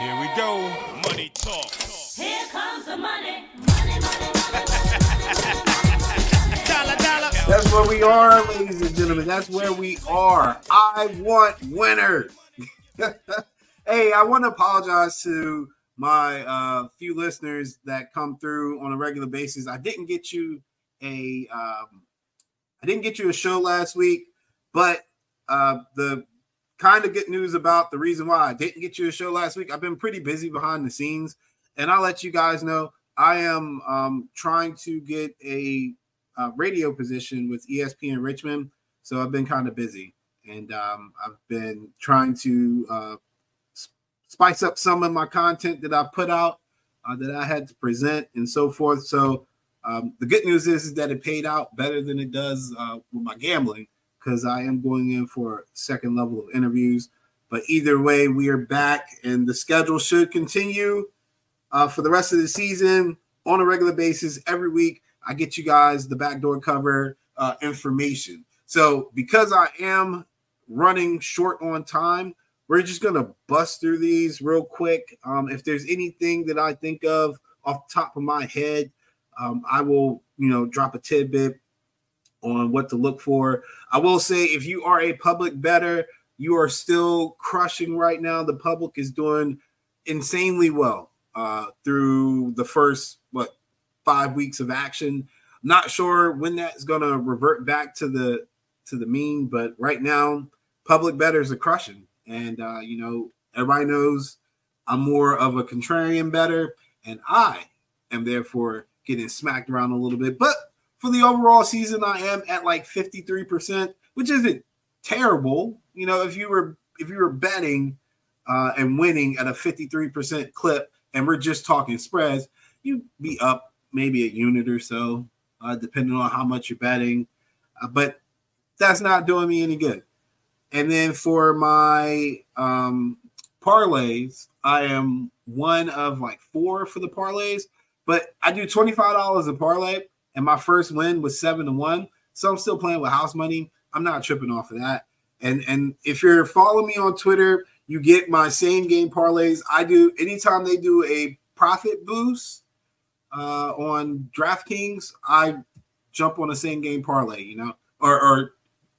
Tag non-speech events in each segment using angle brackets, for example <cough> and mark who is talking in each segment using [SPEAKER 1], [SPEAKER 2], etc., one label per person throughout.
[SPEAKER 1] Here we go. Money talk.
[SPEAKER 2] Here comes the money. Money, money, money.
[SPEAKER 1] Dollar, dollar.
[SPEAKER 3] That's where we are, ladies and gentlemen. That's where we are. I want winners. <laughs> hey, I want to apologize to my uh, few listeners that come through on a regular basis. I didn't get you a, um, I didn't get you a show last week, but uh, the kind of good news about the reason why I didn't get you a show last week. I've been pretty busy behind the scenes, and I'll let you guys know I am um, trying to get a uh, radio position with ESPN Richmond. So I've been kind of busy, and um, I've been trying to uh, spice up some of my content that I put out uh, that I had to present and so forth. So um, the good news is, is that it paid out better than it does uh, with my gambling because I am going in for second level of interviews. But either way, we are back, and the schedule should continue uh, for the rest of the season on a regular basis every week. I get you guys the backdoor cover uh, information. So because I am running short on time, we're just gonna bust through these real quick. Um, if there's anything that I think of off the top of my head, um, I will, you know, drop a tidbit on what to look for. I will say if you are a public better, you are still crushing right now. The public is doing insanely well uh, through the first what five weeks of action. Not sure when that's going to revert back to the to the mean, but right now, public betters are crushing, and uh, you know everybody knows I'm more of a contrarian better, and I am therefore getting smacked around a little bit. But for the overall season, I am at like 53%, which isn't terrible. You know, if you were if you were betting uh, and winning at a 53% clip, and we're just talking spreads, you'd be up maybe a unit or so, uh, depending on how much you're betting. Uh, but that's not doing me any good. And then for my um, parlays, I am one of like four for the parlays, but I do $25 a parlay, and my first win was seven to one. So I'm still playing with house money. I'm not tripping off of that. And and if you're following me on Twitter, you get my same game parlays. I do anytime they do a profit boost uh, on DraftKings, I jump on a same game parlay, you know, or, or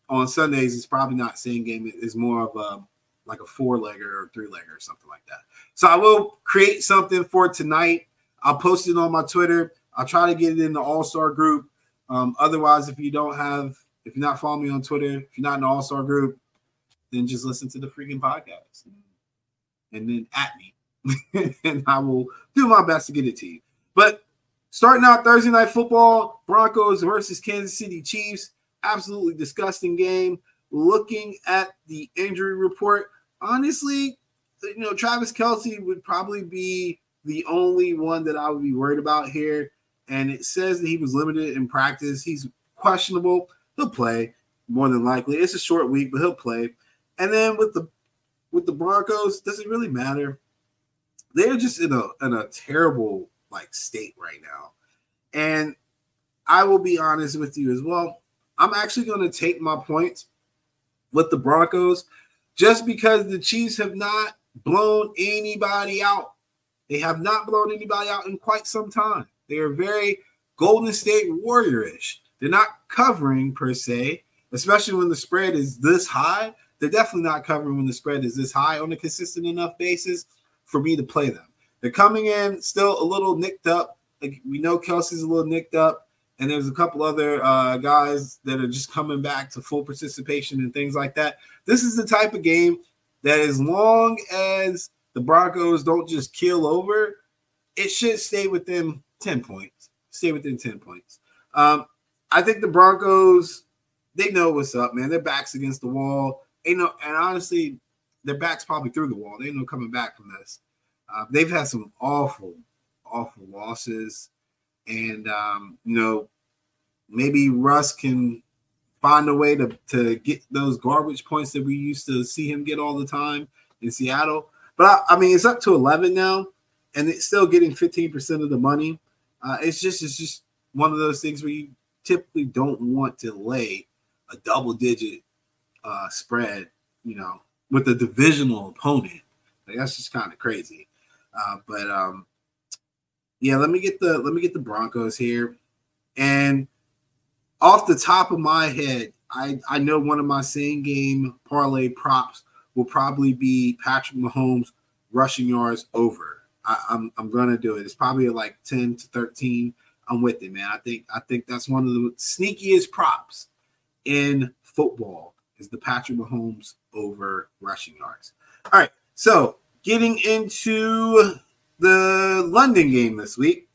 [SPEAKER 3] on Sundays, it's probably not same game. It's more of a like a four legger or three legger or something like that. So I will create something for tonight. I'll post it on my Twitter. I'll try to get it in the All Star group. Um, otherwise, if you don't have, if you're not following me on Twitter, if you're not in the All Star group, then just listen to the freaking podcast and then at me, <laughs> and I will do my best to get it to you. But starting out Thursday night football, Broncos versus Kansas City Chiefs, absolutely disgusting game. Looking at the injury report, honestly, you know, Travis Kelce would probably be the only one that I would be worried about here. And it says that he was limited in practice. He's questionable. He'll play more than likely. It's a short week, but he'll play. And then with the with the Broncos, does it really matter? They're just in a in a terrible like state right now. And I will be honest with you as well. I'm actually going to take my points with the Broncos just because the Chiefs have not blown anybody out. They have not blown anybody out in quite some time. They are very Golden State Warrior-ish. They're not covering per se, especially when the spread is this high. They're definitely not covering when the spread is this high on a consistent enough basis for me to play them. They're coming in still a little nicked up. Like we know Kelce's a little nicked up, and there's a couple other uh, guys that are just coming back to full participation and things like that. This is the type of game that, as long as the Broncos don't just kill over, it should stay within 10 points. Stay within 10 points. Um, I think the Broncos, they know what's up, man. Their backs against the wall. Ain't no, and honestly, their back's probably through the wall. They no coming back from this. Uh, they've had some awful, awful losses, and um, you know, maybe Russ can find a way to to get those garbage points that we used to see him get all the time in Seattle. But I, I mean, it's up to eleven now, and it's still getting fifteen percent of the money. Uh, it's just it's just one of those things where you typically don't want to lay a double digit uh, spread, you know, with a divisional opponent. Like that's just kind of crazy. Uh, but um, yeah, let me get the let me get the Broncos here, and off the top of my head, I I know one of my same game parlay props will probably be Patrick Mahomes rushing yards over. I, I'm I'm gonna do it. It's probably like ten to thirteen. I'm with it, man. I think I think that's one of the sneakiest props in football is the Patrick Mahomes over rushing yards. All right, so getting into the London game this week.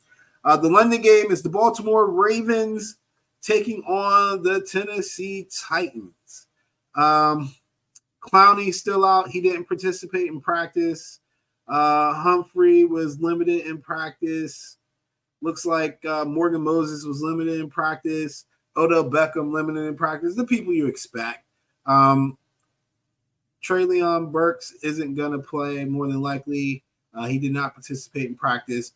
[SPEAKER 3] Uh, the London game is the Baltimore Ravens taking on the Tennessee Titans. Um, Clowney's still out. He didn't participate in practice. Uh, Humphrey was limited in practice. Looks like uh, Morgan Moses was limited in practice. Odell Beckham limited in practice. The people you expect. Um, Treylon Burks isn't going to play more than likely. Uh, he did not participate in practice.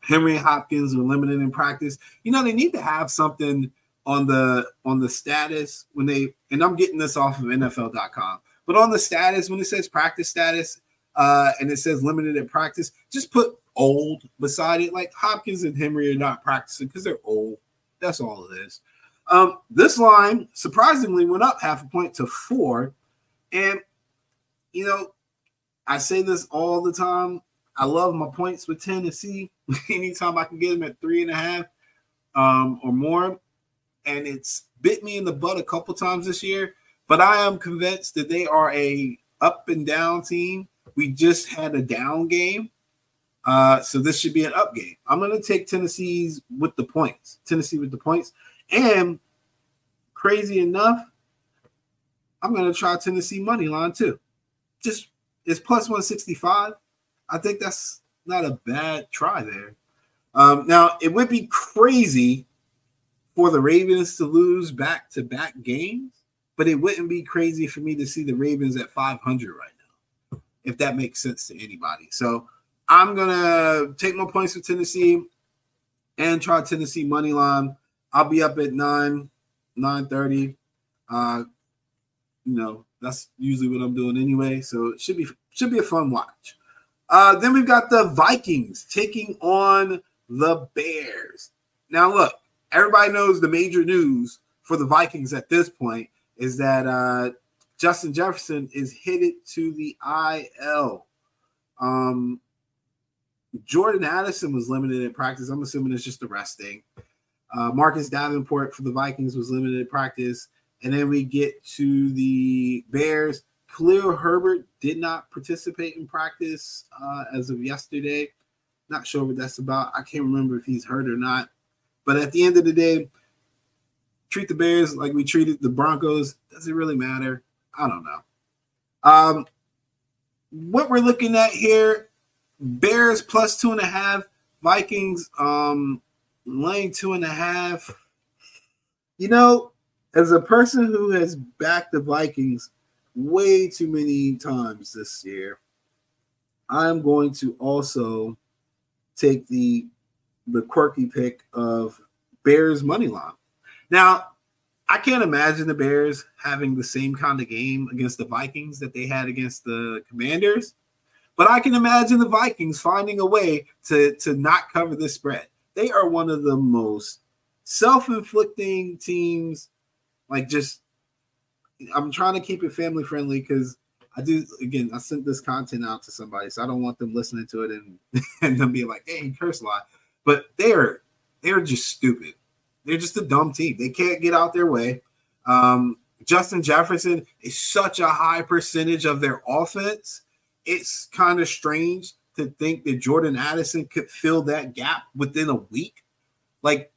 [SPEAKER 3] Henry Hopkins were limited in practice. You know, they need to have something on the on the status when they and I'm getting this off of NFL.com, but on the status when it says practice status uh, and it says limited in practice, just put old beside it. Like Hopkins and Henry are not practicing because they're old. That's all it is. Um, this line surprisingly went up half a point to four. And, you know, I say this all the time. I love my points with Tennessee. <laughs> Anytime I can get them at three and a half um, or more. And it's bit me in the butt a couple times this year. But I am convinced that they are a up and down team. We just had a down game. Uh, so this should be an up game. I'm going to take Tennessee's with the points. Tennessee with the points. And crazy enough, I'm going to try Tennessee money line too. Just it's plus 165. I think that's not a bad try there. Um, now, it would be crazy for the Ravens to lose back to back games, but it wouldn't be crazy for me to see the Ravens at 500 right if that makes sense to anybody. So I'm to take my points for Tennessee and try Tennessee money line. I'll be up at 9, 9.30. Uh, you know, that's usually what I'm doing anyway. So it should be should be a fun watch. Uh, then we've got the Vikings taking on the Bears. Now, look, everybody knows the major news for the Vikings at this point is that uh, Justin Jefferson is headed to the IL. Um, Jordan Addison was limited in practice. I'm assuming it's just the resting. Uh, Marcus Davenport for the Vikings was limited in practice. And then we get to the Bears. Khalil Herbert did not participate in practice uh, as of yesterday. Not sure what that's about. I can't remember if he's hurt or not. But at the end of the day, treat the Bears like we treated the Broncos. Does it really matter? I don't know. Um, what we're looking at here Bears plus two and a half, Vikings um, laying two and a half. You know, as a person who has backed the Vikings way too many times this year, I'm going to also take the the quirky pick of Bears money line. Now, I can't imagine the Bears having the same kind of game against the Vikings that they had against the Commanders, but I can imagine the Vikings finding a way to to not cover this spread. They are one of the most self-inflicting teams like just I'm trying to keep it family friendly because I do again, I sent this content out to somebody, so I don't want them listening to it and <laughs> and them being like, hey, curse a lot. But they're they're just stupid. They're just a dumb team. They can't get out their way. Um, Justin Jefferson is such a high percentage of their offense. It's kind of strange to think that Jordan Addison could fill that gap within a week. Like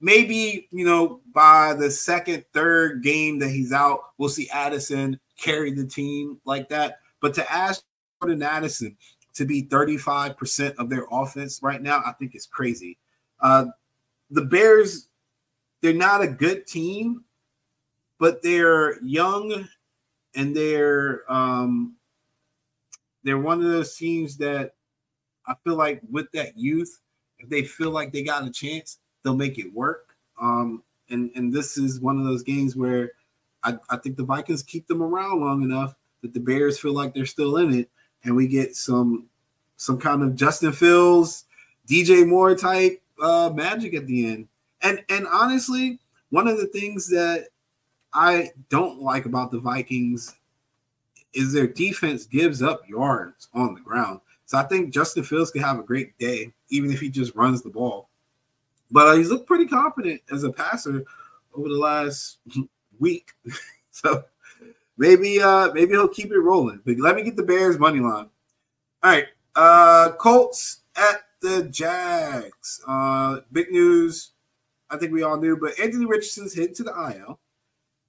[SPEAKER 3] maybe you know by the second, third game that he's out, we'll see Addison carry the team like that. But to ask Jordan Addison to be 35% of their offense right now, I think is crazy. Uh, the Bears, they're not a good team, but they're young and they're um, they're one of those teams that I feel like with that youth, if they feel like they got a chance, they'll make it work. Um, and and this is one of those games where I, I think the Vikings keep them around long enough that the Bears feel like they're still in it, and we get some some kind of Justin Fields, DJ Moore type uh, magic at the end. And and honestly, one of the things that I don't like about the Vikings is their defense gives up yards on the ground. So I think Justin Fields could have a great day, even if he just runs the ball. But uh, he's looked pretty confident as a passer over the last <laughs> week. <laughs> so maybe uh maybe he'll keep it rolling. But let me get the Bears money line. All right. Uh Colts at the Jags. Uh big news. I think we all knew, but Anthony Richardson's heading to the IL.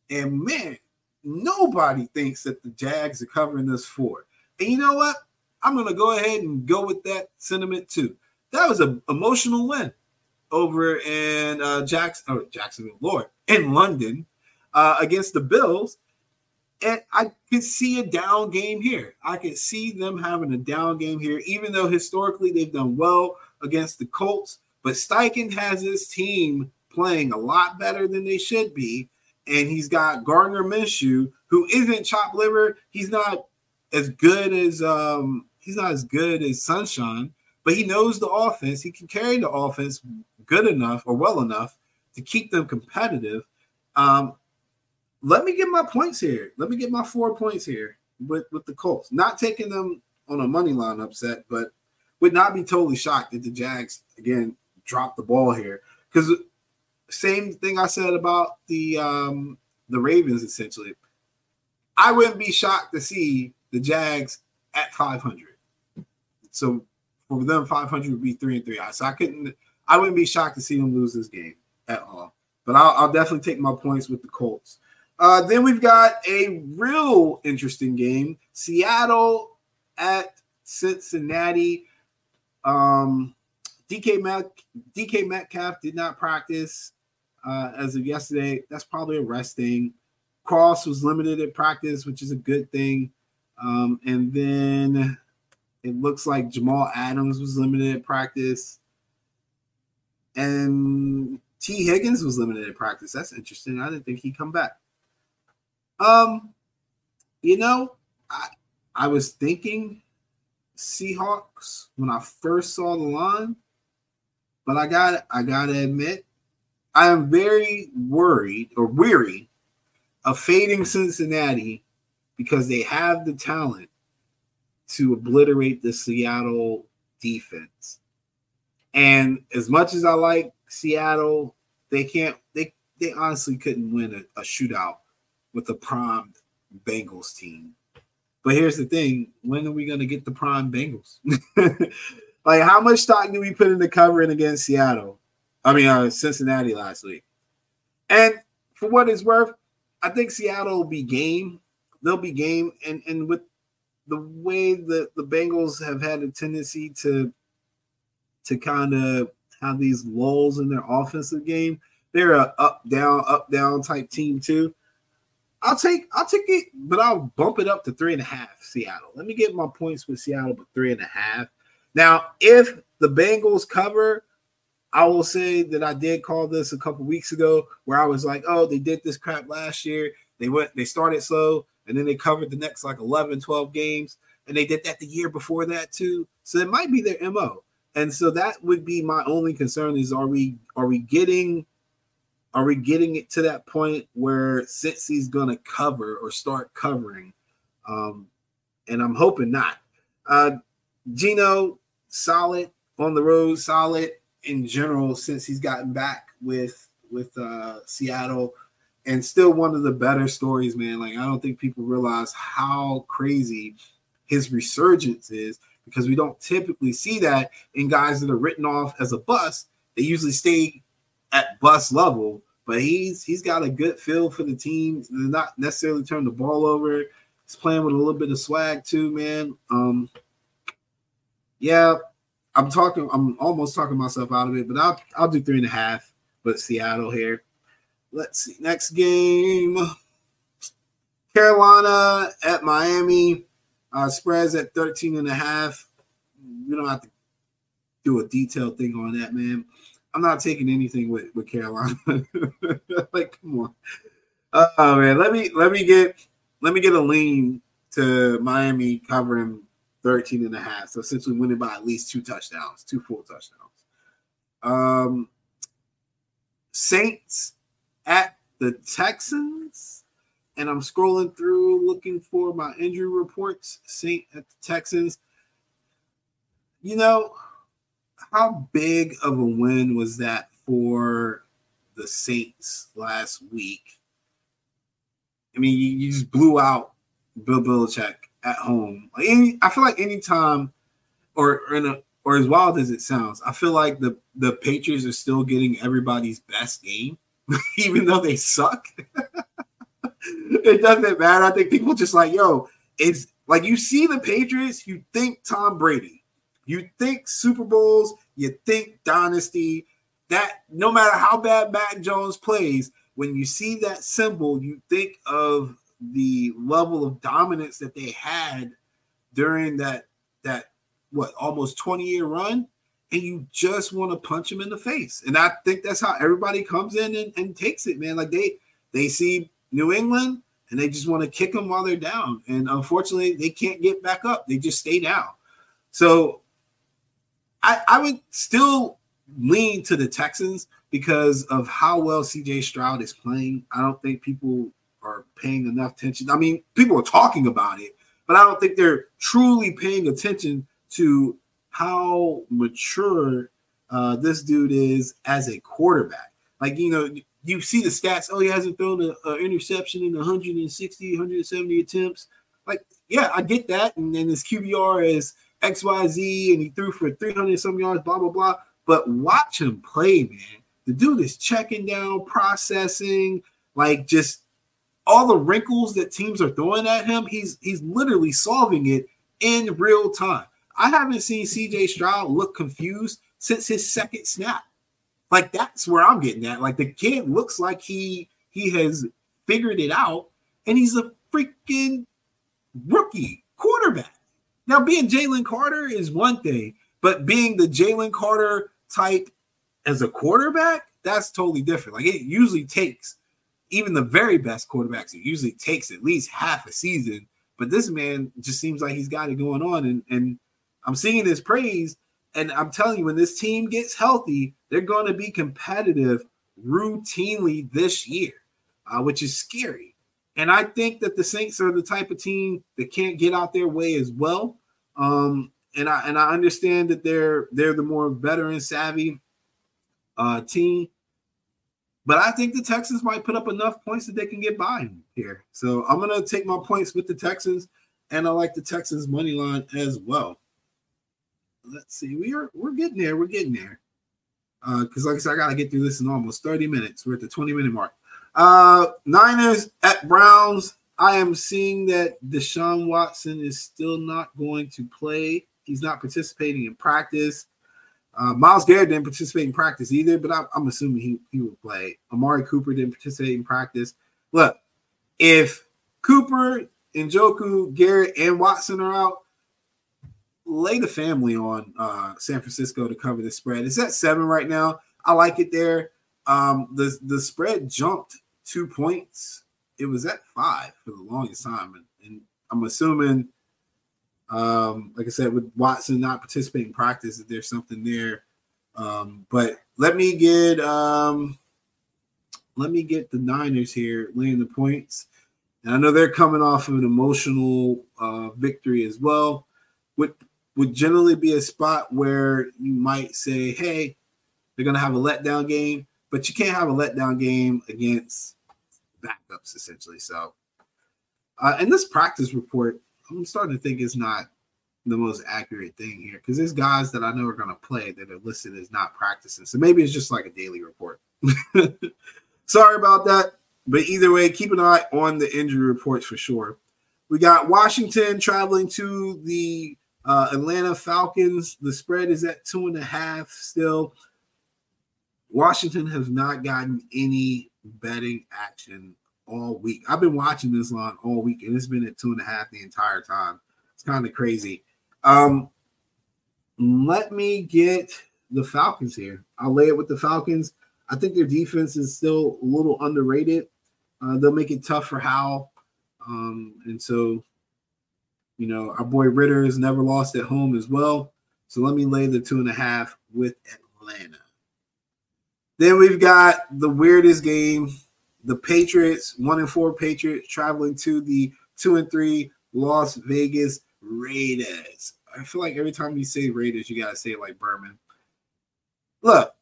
[SPEAKER 3] And man, nobody thinks that the Jags are covering this four. And you know what? I'm gonna go ahead and go with that sentiment too. That was an emotional win over in uh, Jackson, oh, Jacksonville, Lord, in London uh, against the Bills. And I could see a down game here. I could see them having a down game here, even though historically they've done well against the Colts. But Steichen has his team playing a lot better than they should be. And he's got Gardner Minshew, who isn't chop liver. He's not as good as um he's not as good as Sunshine, but he knows the offense. He can carry the offense good enough or well enough to keep them competitive. Um, let me get my points here. Let me get my four points here with, with the Colts. Not taking them on a money line upset, but would not be totally shocked if the Jags again drop the ball here. Because same thing I said about the um, the Ravens essentially. I wouldn't be shocked to see the Jags at 500. So for them, 500 would be three and three. So I couldn't I wouldn't be shocked to see them lose this game at all. But I'll, I'll definitely take my points with the Colts. Uh, then we've got a real interesting game: Seattle at Cincinnati. Um, DK Mac, DK Metcalf did not practice uh, as of yesterday. That's probably a rest thing. Cross was limited at practice, which is a good thing. Um, and then it looks like Jamal Adams was limited at practice and Tee Higgins was limited in practice. That's interesting. I didn't think he'd come back. Um, you know, I I was thinking Seahawks when I first saw the line, but I got I gotta admit, I am very worried or weary of fading Cincinnati because they have the talent to obliterate the Seattle defense. And as much as I like Seattle, they can't. They they honestly couldn't win a, a shootout with the prime Bengals team. But here's the thing: when are we to get the prime Bengals? <laughs> like, how much stock do we put into covering against Seattle? I mean, uh, Cincinnati last week. And for what it's worth, I think Seattle will be game. They'll be game, and and with the way that the Bengals have had a tendency to to kind of have these lulls in their offensive game. They're a up down up down type team too. I'll take I'll take it, but I'll bump it up to three and a half. Seattle. Let me get my points with Seattle, but three and a half. Now, if the Bengals cover, I will say that I did call this a couple weeks ago, where I was like, "Oh, they did this crap last year. They went, they started slow, and then they covered the next like 11, 12 games, and they did that the year before that too. So it might be their mo. And so that would be my only concern is are we are we getting are we getting it to that point where Cincy's gonna cover or start covering? Um, and I'm hoping not. Uh Geno, solid on the road, solid in general since he's gotten back with with uh Seattle and still one of the better stories, man. Like I don't think people realize how crazy his resurgence is because we don't typically see that in guys that are written off as a bust. They usually stay at bust level, but he's he's got a good feel for the team. They're not necessarily turn the ball over. He's playing with a little bit of swag too, man. Um, yeah, I'm talking. I'm almost talking myself out of it, but I'll I'll do three and a half. But Seattle here. Let's see. Next game. Carolina at Miami. Uh, spreads at 13 and a half. We don't have to do a detailed thing on that, man. I'm not taking anything with, with Carolina. <laughs> like, come on. Oh man, let me let me get let me get a lean to Miami covering 13 and a half. So essentially winning by at least two touchdowns, two full touchdowns. Um, Saints at the Texans. And I'm scrolling through looking for my injury reports. Saint at the Texans. You know, how big of a win was that for the Saints last week? I mean, you, you just blew out Bill Belichick at home. Any, I feel like anytime, or, or a, uh, or as wild as it sounds, I feel like the the Patriots are still getting everybody's best game, <laughs> even though they suck. <laughs> it doesn't matter. I think people just like, yo, it's like you see the Patriots, you think Tom Brady, you think Super Bowls, you think dynasty. That no matter how bad Matt Jones plays, when you see that symbol, you think of the level of dominance that they had during that that what almost 20 year run and you just want to punch them in the face. And i think that's how everybody comes in and, and takes it man. Like they they see new england and they just want to kick them while they're down. And unfortunately they can't get back up. They just stay down. So i i would still lean to the texans because of how well cj stroud is playing. I don't think people are paying enough attention. I mean, people are talking about it, but I don't think they're truly paying attention to how mature uh, this dude is as a quarterback. Like, you know, you see the stats. Oh, he hasn't thrown an interception in 160, 170 attempts. Like, yeah, I get that. And then his QBR is XYZ and he threw for 300 some yards, blah, blah, blah. But watch him play, man. The dude is checking down, processing, like just all the wrinkles that teams are throwing at him, he's he's literally solving it in real time. I haven't seen CJ Stroud look confused since his second snap. Like that's where I'm getting at. Like the kid looks like he he has figured it out, and he's a freaking rookie quarterback. Now, being Jalen Carter is one thing, but being the Jalen Carter type as a quarterback, that's totally different. Like it usually takes even the very best quarterbacks, it usually takes at least half a season. But this man just seems like he's got it going on. And, and I'm seeing his praise. And I'm telling you, when this team gets healthy, they're going to be competitive routinely this year, uh, which is scary. And I think that the Saints are the type of team that can't get out their way as well. Um, and I and I understand that they're they're the more veteran savvy uh, team, but I think the Texans might put up enough points that they can get by here. So I'm gonna take my points with the Texans, and I like the Texans money line as well. Let's see, we are we're getting there. We're getting there. Uh, because like I said, I gotta get through this in almost 30 minutes. We're at the 20 minute mark. Uh Niners at Browns. I am seeing that Deshaun Watson is still not going to play. He's not participating in practice. Uh, Myles Garrett didn't participate in practice either, but I'm, I'm assuming he, he would play. Amari Cooper didn't participate in practice. Look, if Cooper, Njoku, Garrett, and Watson are out, lay the family on uh, San Francisco to cover the spread. It's at seven right now. I like it there. Um, the the spread jumped two points. It was at five for the longest time, and, and I'm assuming um, like I said, with Watson not participating in practice, that there's something there. Um, but let me get um, let me get the Niners here laying the points. And I know they're coming off of an emotional uh, victory as well. Would would generally be a spot where you might say, "Hey, they're going to have a letdown game," but you can't have a letdown game against backups essentially. So, uh, in this practice report, I'm starting to think it's not the most accurate thing here because there's guys that I know are going to play that are listed as not practicing. So maybe it's just like a daily report. <laughs> Sorry about that. But either way, keep an eye on the injury reports for sure. We got Washington traveling to the uh, Atlanta Falcons. The spread is at two and a half still. Washington has not gotten any betting action all week. I've been watching this line all week, and it's been at two and a half the entire time. It's kind of crazy. Um, let me get the Falcons here. I'll lay it with the Falcons. I think their defense is still a little underrated. Uh, they'll make it tough for Howell, um, and so You know, our boy Ridder has never lost at home as well. So let me lay the two and a half with Atlanta. Then we've got the weirdest game the Patriots, one and four Patriots, traveling to the two and three Las Vegas Raiders. I feel like every time you say Raiders, you gotta say it like Berman. Look,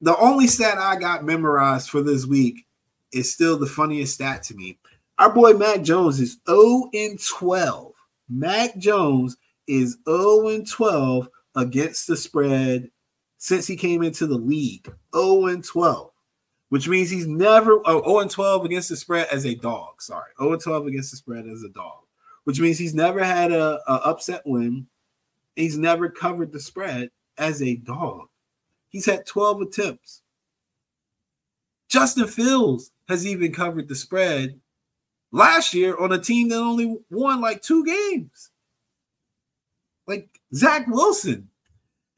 [SPEAKER 3] the only stat I got memorized for this week is still the funniest stat to me. Our boy Mac Jones is 0 and 12. Mac Jones is 0 and 12 against the spread since he came into the league. 0 and 12 which means he's never oh, 0 and 12 against the spread as a dog. Sorry, 0 and 12 against the spread as a dog, which means he's never had a, a upset win. He's never covered the spread as a dog. He's had 12 attempts. Justin Fields has even covered the spread last year on a team that only won like two games. Like Zach Wilson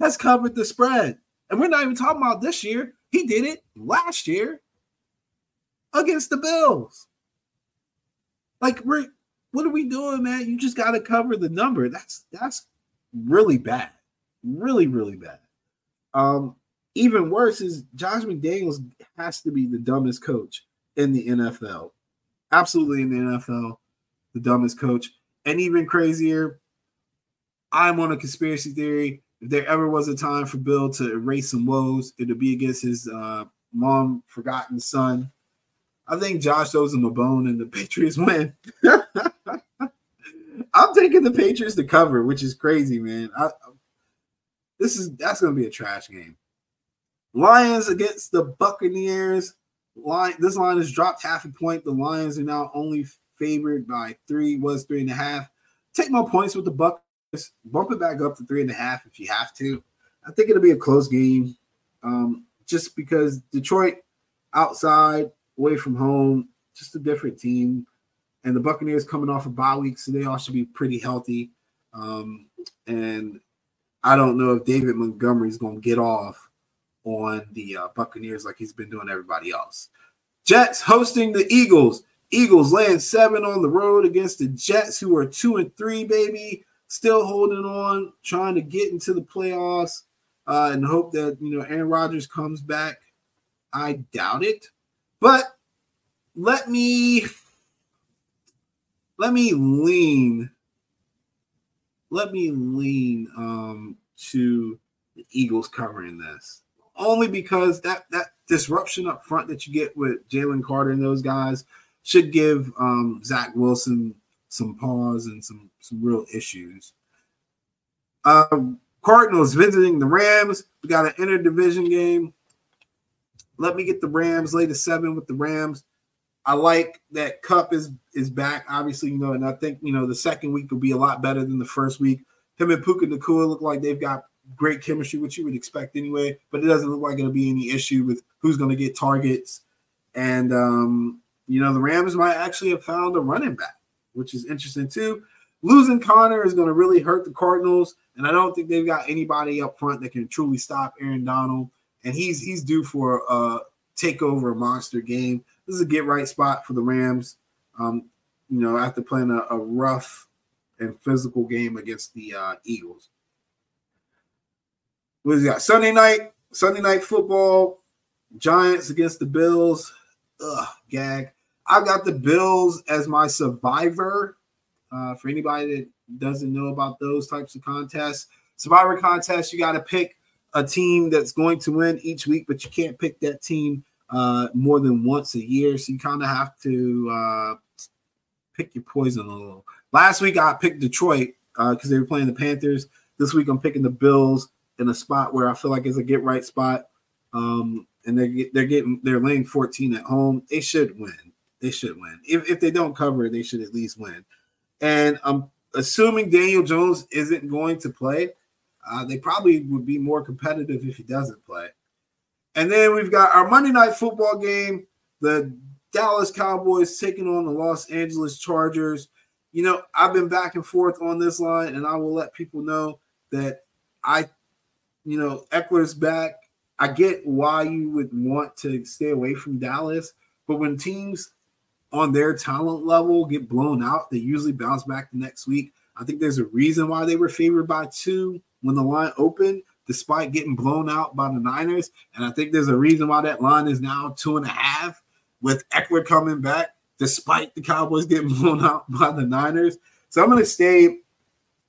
[SPEAKER 3] has covered the spread. And we're not even talking about this year. He did it last year against the Bills. Like we're what are we doing, man? You just got to cover the number. That's that's really bad. Really, really bad. Um, even worse is Josh McDaniels has to be the dumbest coach in the NFL. Absolutely in the NFL, the dumbest coach. And even crazier, I'm on a conspiracy theory if there ever was a time for Bill to erase some woes, it'd be against his uh, mom forgotten son. I think Josh owes him a bone and the <laughs> Patriots win. <laughs> I'm taking the Patriots to cover, which is crazy, man. I, this is that's gonna be a trash game. Lions against the Buccaneers. Line this line has dropped half a point. The Lions are now only favored by three, was three and a half. Take my points with the Buck bump it back up to three and a half if you have to. I think it'll be a close game, um, just because Detroit outside, away from home, just a different team, and the Buccaneers coming off a of bye week, so they all should be pretty healthy. Um, and I don't know if David Montgomery's going to get off on the uh, Buccaneers like he's been doing everybody else. Jets hosting the Eagles. Eagles laying seven on the road against the Jets, who are two and three, baby still holding on, trying to get into the playoffs, uh, and hope that you know Aaron Rodgers comes back. I doubt it, but let me let me lean let me lean um to the Eagles covering this only because that that disruption up front that you get with Jalen Carter and those guys should give um Zach Wilson some pause and some some real issues. Um, Cardinals visiting the Rams. We got an interdivision game. Let me get the Rams. Lay the seven with the Rams. I like that Kupp is is back. Obviously, you know, and I think you know the second week will be a lot better than the first week. Him and Puka Nacua look like they've got great chemistry, which you would expect anyway. But it doesn't look like it'll be any issue with who's going to get targets. And um, you know, the Rams might actually have found a running back which is interesting too. Losing Conner is going to really hurt the Cardinals, and I don't think they've got anybody up front that can truly stop Aaron Donald. And he's he's due for a takeover monster game. This is a get right spot for the Rams. Um, you know, after playing a, a rough and physical game against the uh, Eagles. What is got? Sunday night, Sunday night football, Giants against the Bills. Ugh, gag. I got the Bills as my survivor. Uh, for anybody that doesn't know about those types of contests, survivor contests, you got to pick a team that's going to win each week, but you can't pick that team uh, more than once a year. So you kind of have to uh, pick your poison a little. Last week I picked Detroit because uh, they were playing the Panthers. This week I'm picking the Bills in a spot where I feel like it's a get right spot. Um, and they're they're getting they're laying 14 at home. They should win they should win. If, if they don't cover, they should at least win. And I'm assuming Daniel Jones isn't going to play. Uh, they probably would be more competitive if he doesn't play. And then we've got our Monday night football game. The Dallas Cowboys taking on the Los Angeles Chargers. You know, I've been back and forth on this line, and I will let people know that I, you know, Ekeler's back. I get why you would want to stay away from Dallas, but when teams on their talent level get blown out, they usually bounce back the next week. I think there's a reason why they were favored by two when the line opened, despite getting blown out by the Niners. And I think there's a reason why that line is now two and a half with Ekeler coming back, despite the Cowboys getting <laughs> blown out by the Niners. So I'm going to stay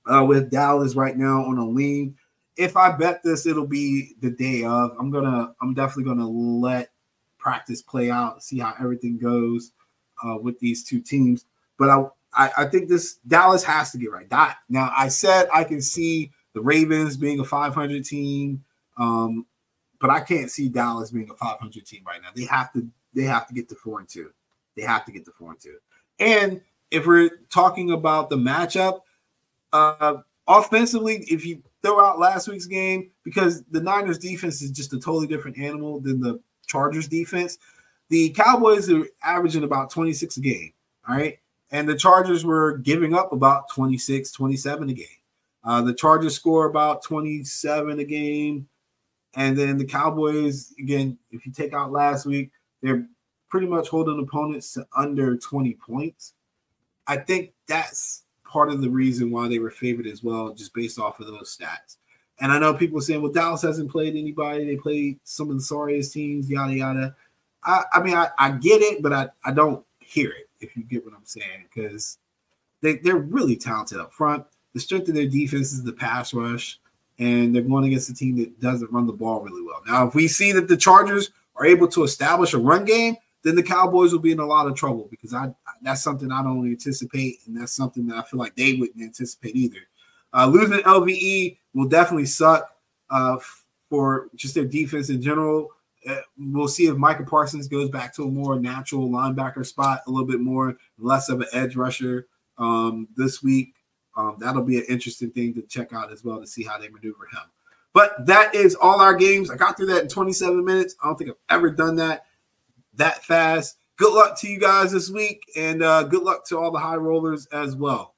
[SPEAKER 3] uh, with Dallas right now on a lean. If I bet this, it'll be the day of. I'm gonna, I'm definitely gonna let practice play out, see how everything goes uh, with these two teams. But I, I, I think this Dallas has to get right. That, now, I said I can see the Ravens being a 500 team, um, but I can't see Dallas being a 500 team right now. They have to, they have to get to four and two. They have to get to four and two. And if we're talking about the matchup, uh, offensively, if you throw out last week's game, because the Niners defense is just a totally different animal than the Chargers defense, the Cowboys are averaging about 26 a game. All right. And the Chargers were giving up about 26, 27 a game. Uh, the Chargers score about 27 a game. And then the Cowboys, again, if you take out last week, they're pretty much holding opponents to under 20 points. I think that's part of the reason why they were favored as well, just based off of those stats. And I know people saying, well, Dallas hasn't played anybody. They played some of the sorriest teams, yada, yada. I, I mean, I, I get it, but I, I don't hear it, if you get what I'm saying, because they, they're really talented up front. The strength of their defense is the pass rush, and they're going against a team that doesn't run the ball really well. Now, if we see that the Chargers are able to establish a run game, then the Cowboys will be in a lot of trouble because I that's something I don't anticipate, and that's something that I feel like they wouldn't anticipate either. Uh, losing LVE will definitely suck uh, for just their defense in general. Uh, we'll see if Micah Parsons goes back to a more natural linebacker spot, a little bit more less of an edge rusher um, this week. Um, that'll be an interesting thing to check out as well to see how they maneuver him. But that is all our games. I got through that in 27 minutes. I don't think I've ever done that that fast. Good luck to you guys this week, and uh, good luck to all the high rollers as well.